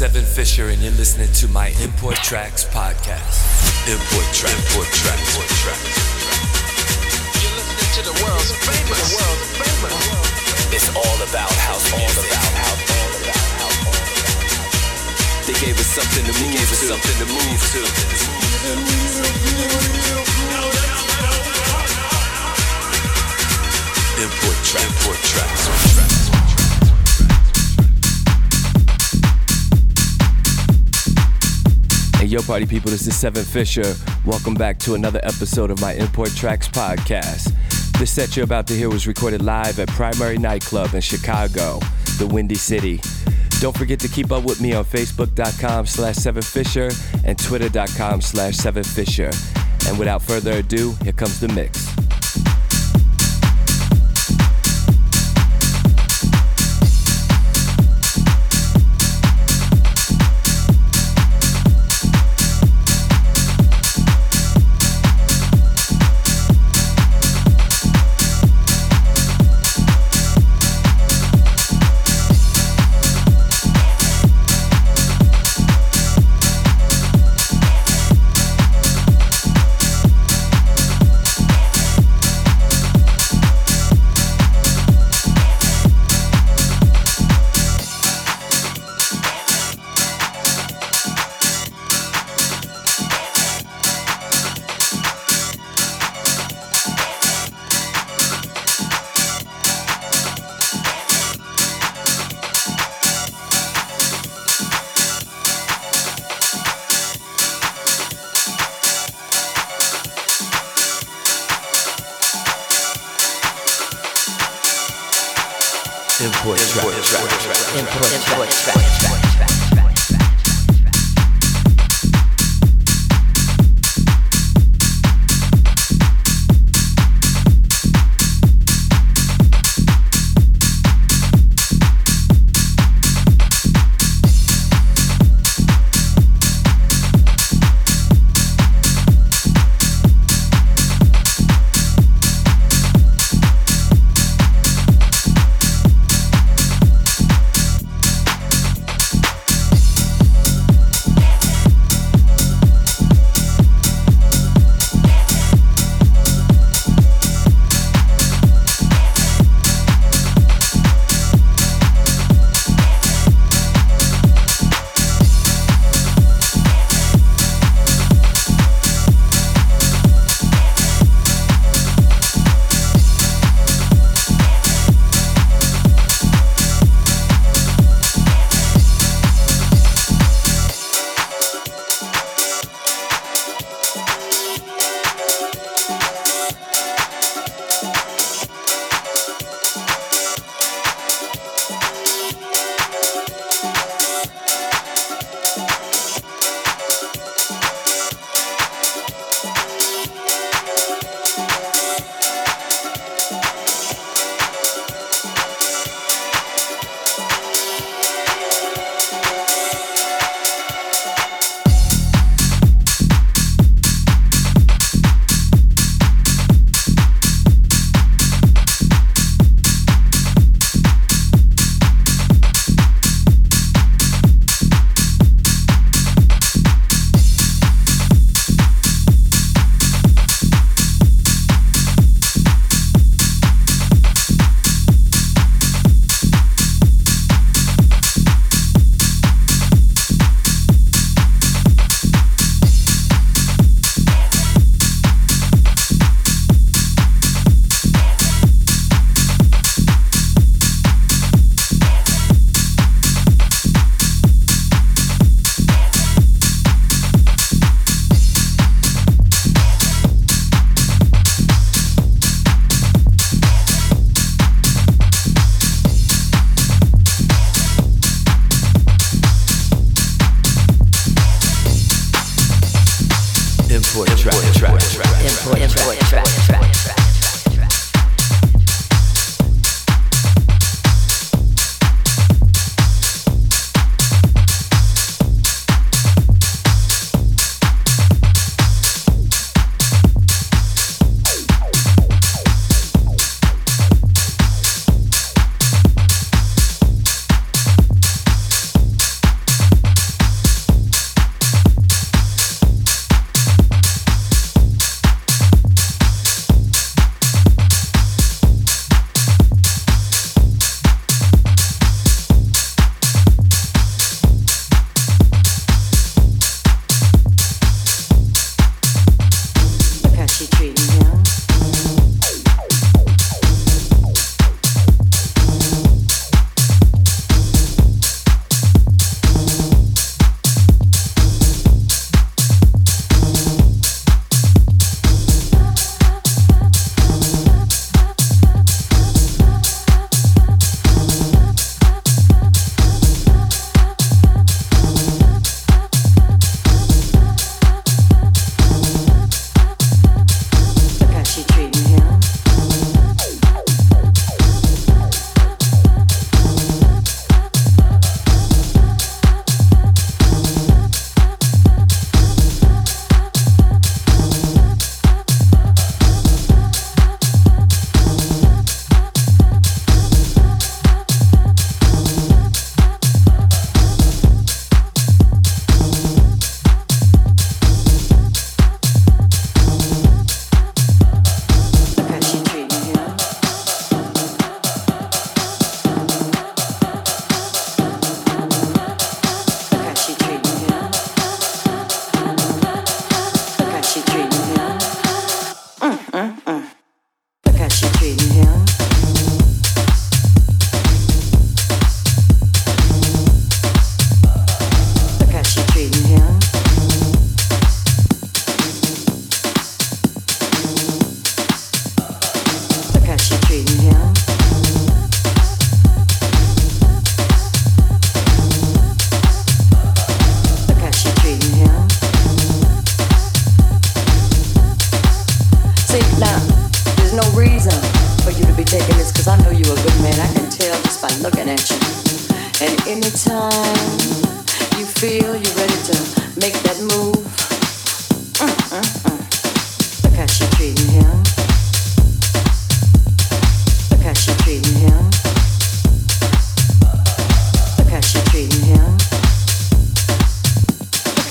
Seven Fisher, and you're listening to my Import Tracks podcast. Import Track, Import Track, Import Track. You're listening to the world's famous. The world's famous. It's all about house music. All about house, all about house. They gave us something to move. They gave us something to move to. Import Track, Import Tracks. Yo, party people, this is Seven Fisher. Welcome back to another episode of my Import Tracks podcast. This set you're about to hear was recorded live at Primary Nightclub in Chicago, the Windy City. Don't forget to keep up with me on Facebook.com slash Seven Fisher and Twitter.com slash Seven Fisher. And without further ado, here comes the mix. Import Tracks. parts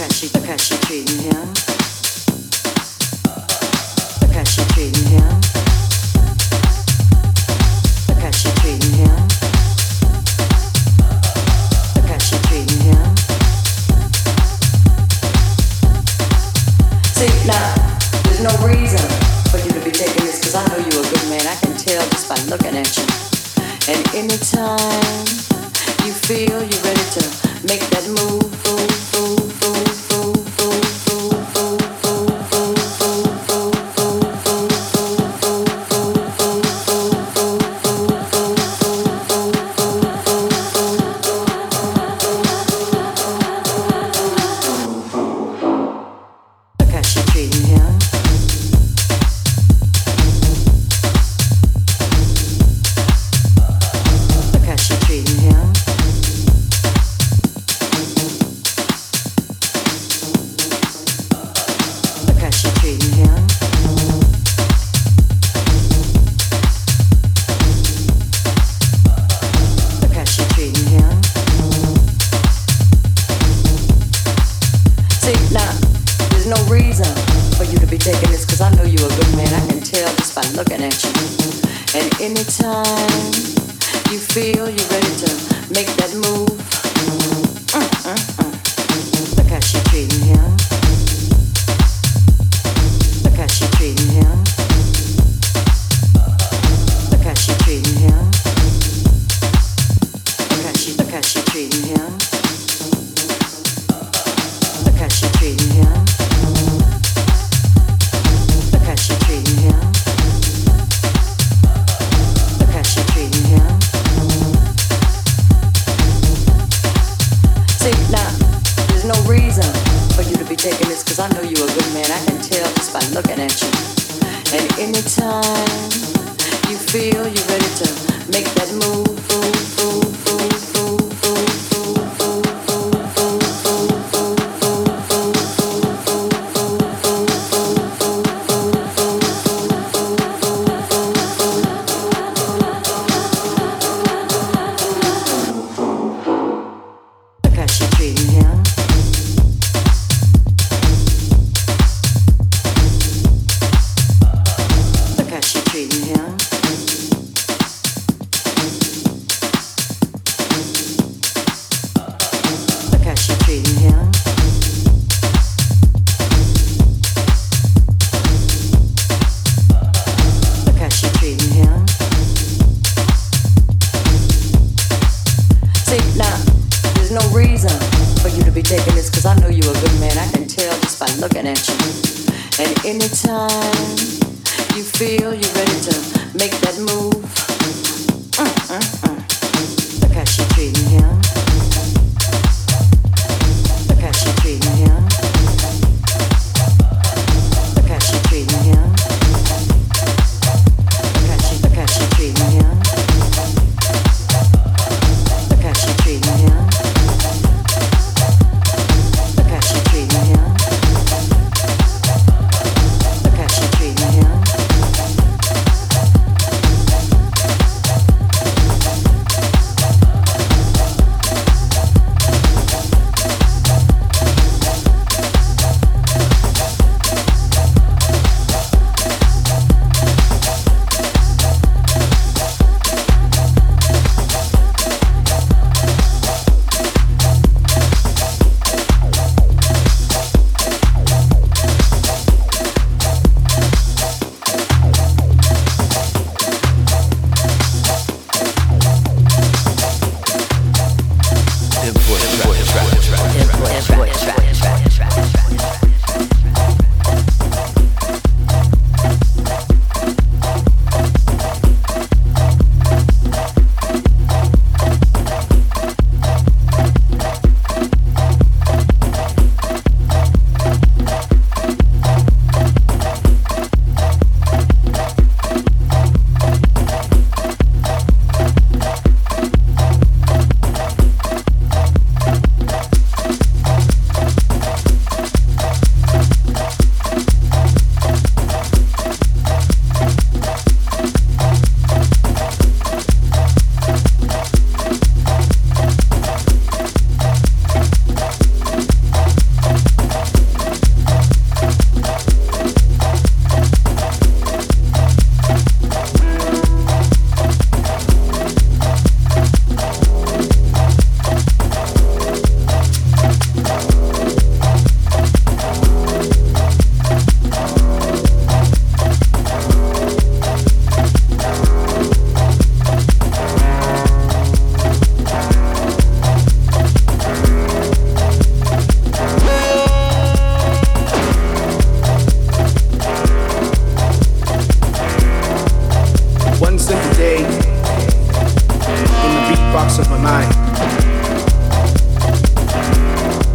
Apache, she's treating him. Apache treating him. Cause I know you a good man, I can tell just by looking at you. And anytime you feel you're ready to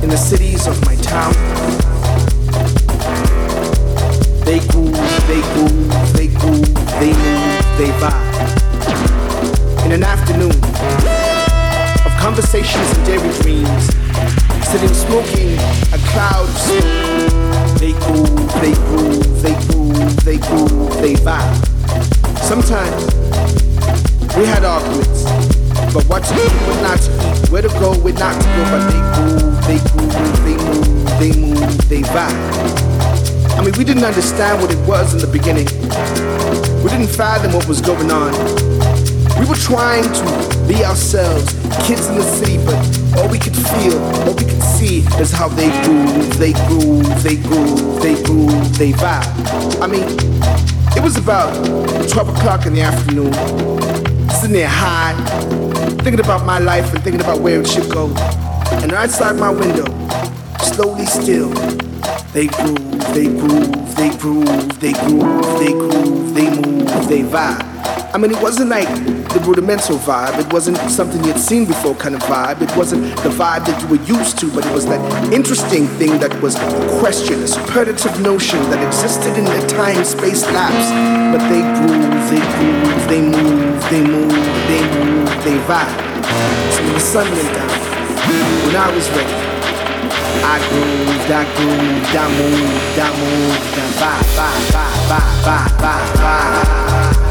In the cities of my town, they groove, they groove, they groove, they move, they vibe. In an afternoon of conversations and daydreams, sitting smoking a cloud they groove, they groove, they groove, they groove, they vibe. Sometimes we had arguments, but what to eat, what not to eat, where to go, where not to go, but they groove, they groove, they move, they move, they vibe. I mean, we didn't understand what it was in the beginning. We didn't fathom what was going on. We were trying to be ourselves, kids in the city, but all we could feel, all we could see is how they groove, they groove, they groove, they groove, they vibe. I mean, it was about 12 o'clock in the afternoon, sitting there high, thinking about my life and thinking about where it should go. And outside my window, slowly still, they groove, they groove, they groove, they groove, they groove, they move, they vibe. I mean, it wasn't like the rudimental vibe. It wasn't something you'd seen before kind of vibe. It wasn't the vibe that you were used to, but it was that interesting thing that was a question, a superlative notion that existed in the time-space lapse. But they groove, they groove, they move, they move, they move, they vibe. So when the sun went down, when I was ready, I grooved, I grooved, I moved, I moved, I vibe, vibe, vibe, vibe, vibe, vibe.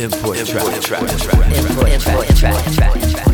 Import track. Import track. Import. Import.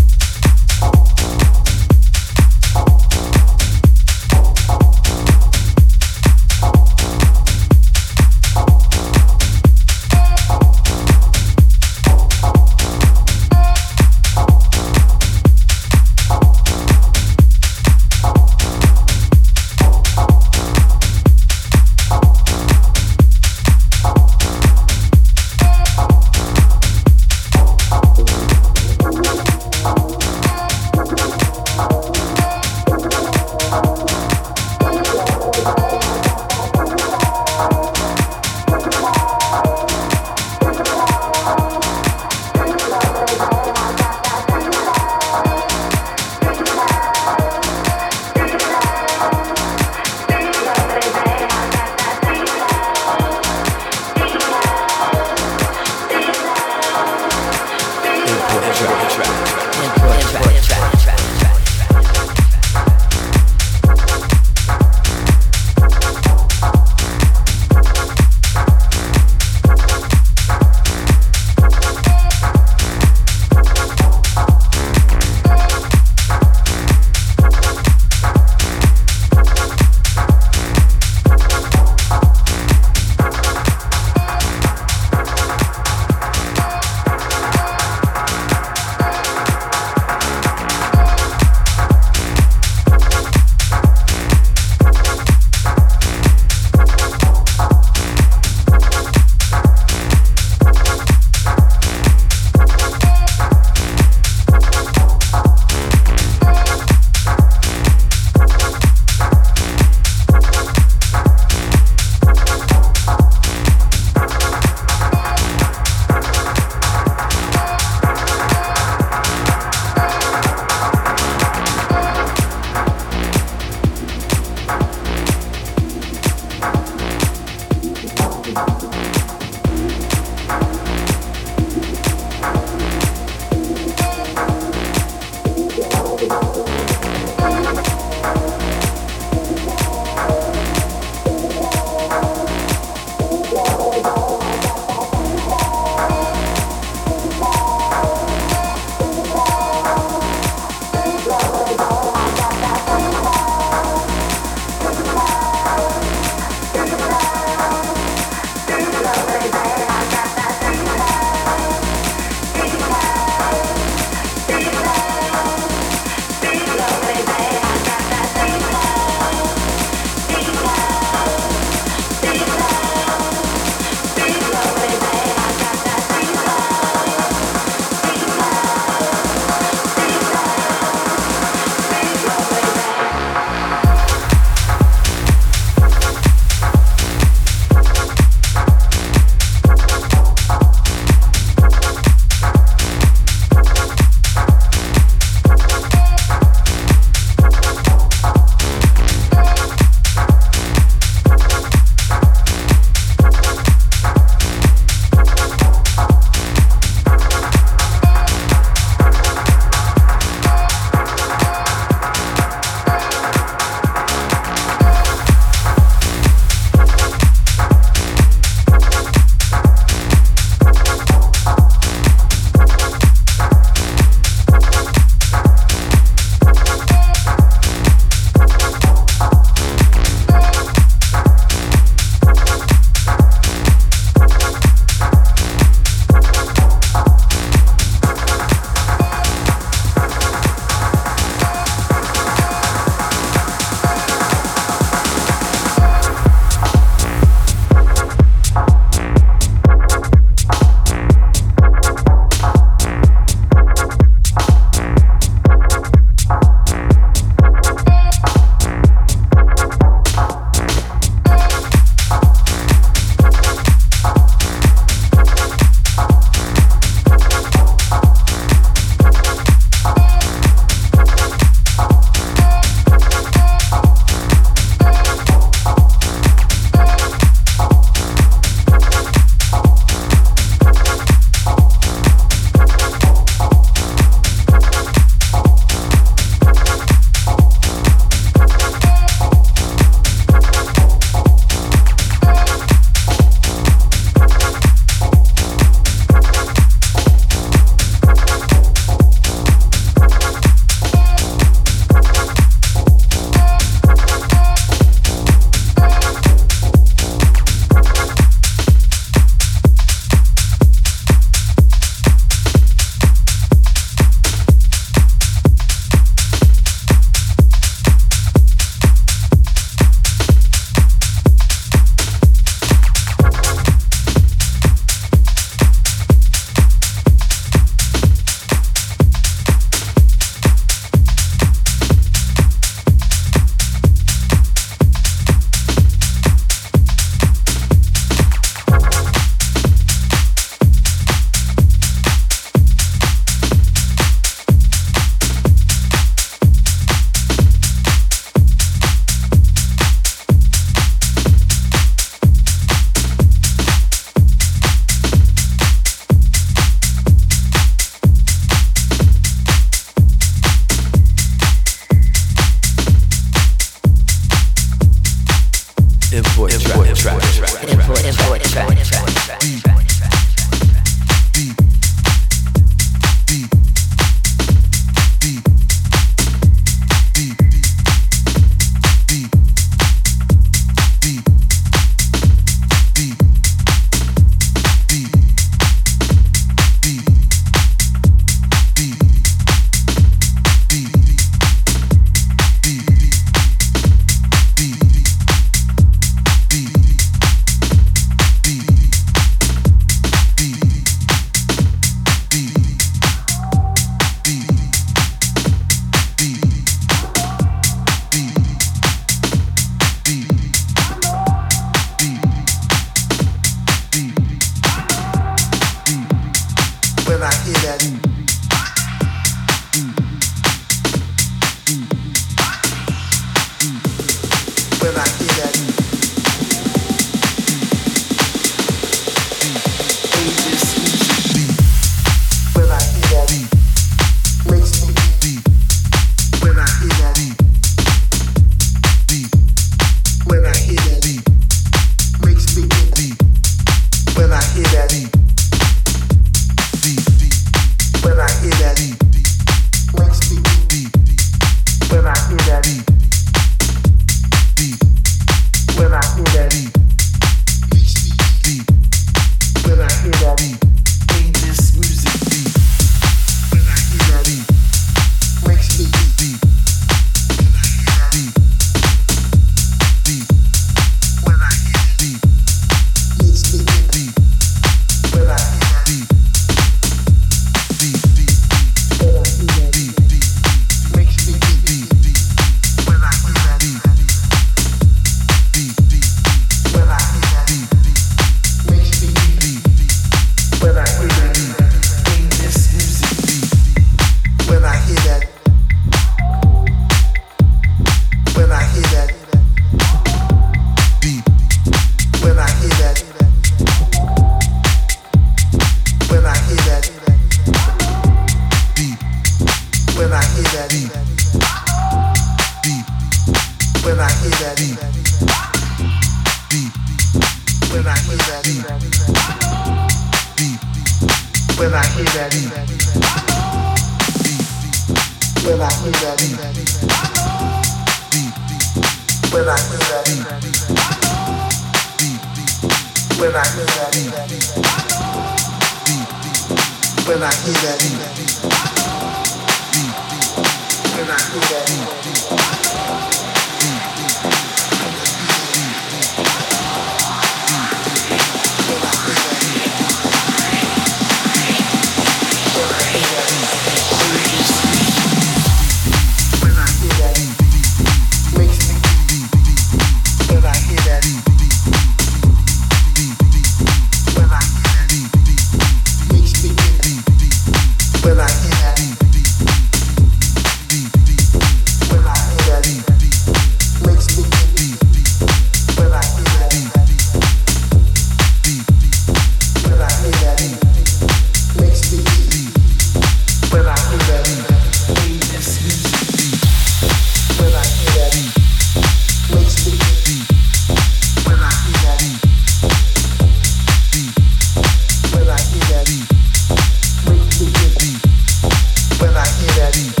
body.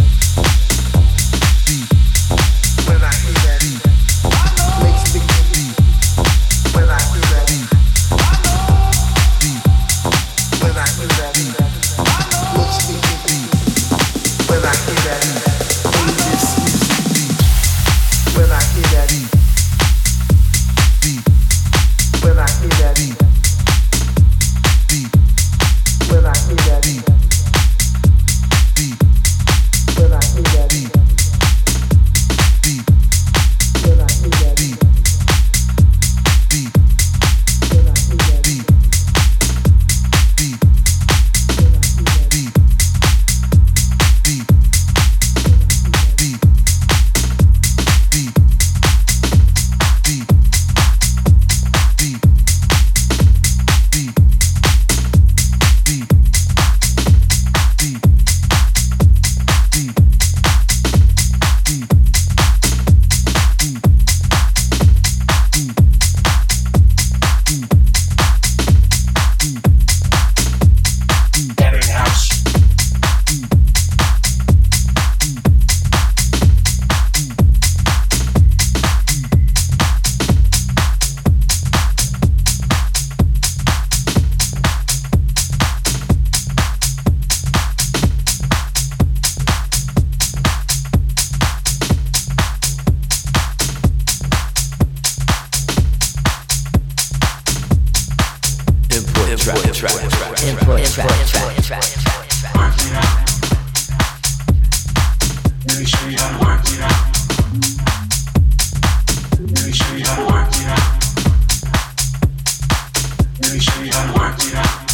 Get out it house.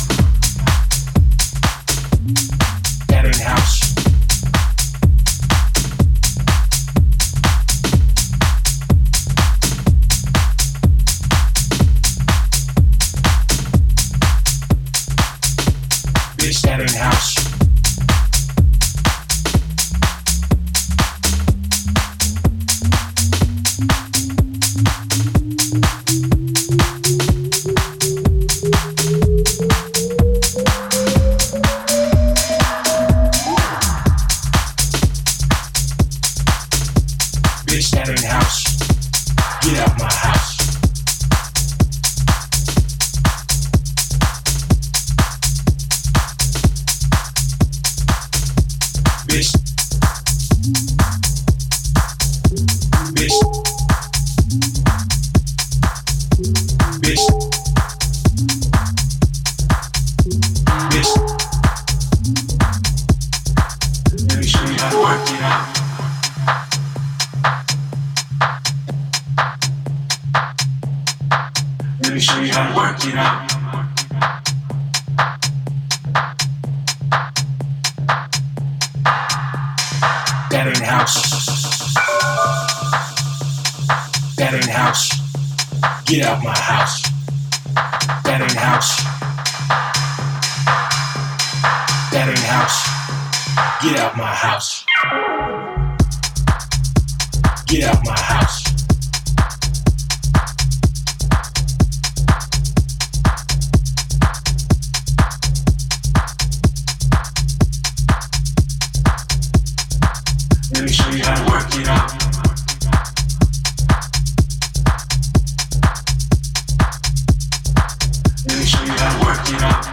Let me show you how to work it out.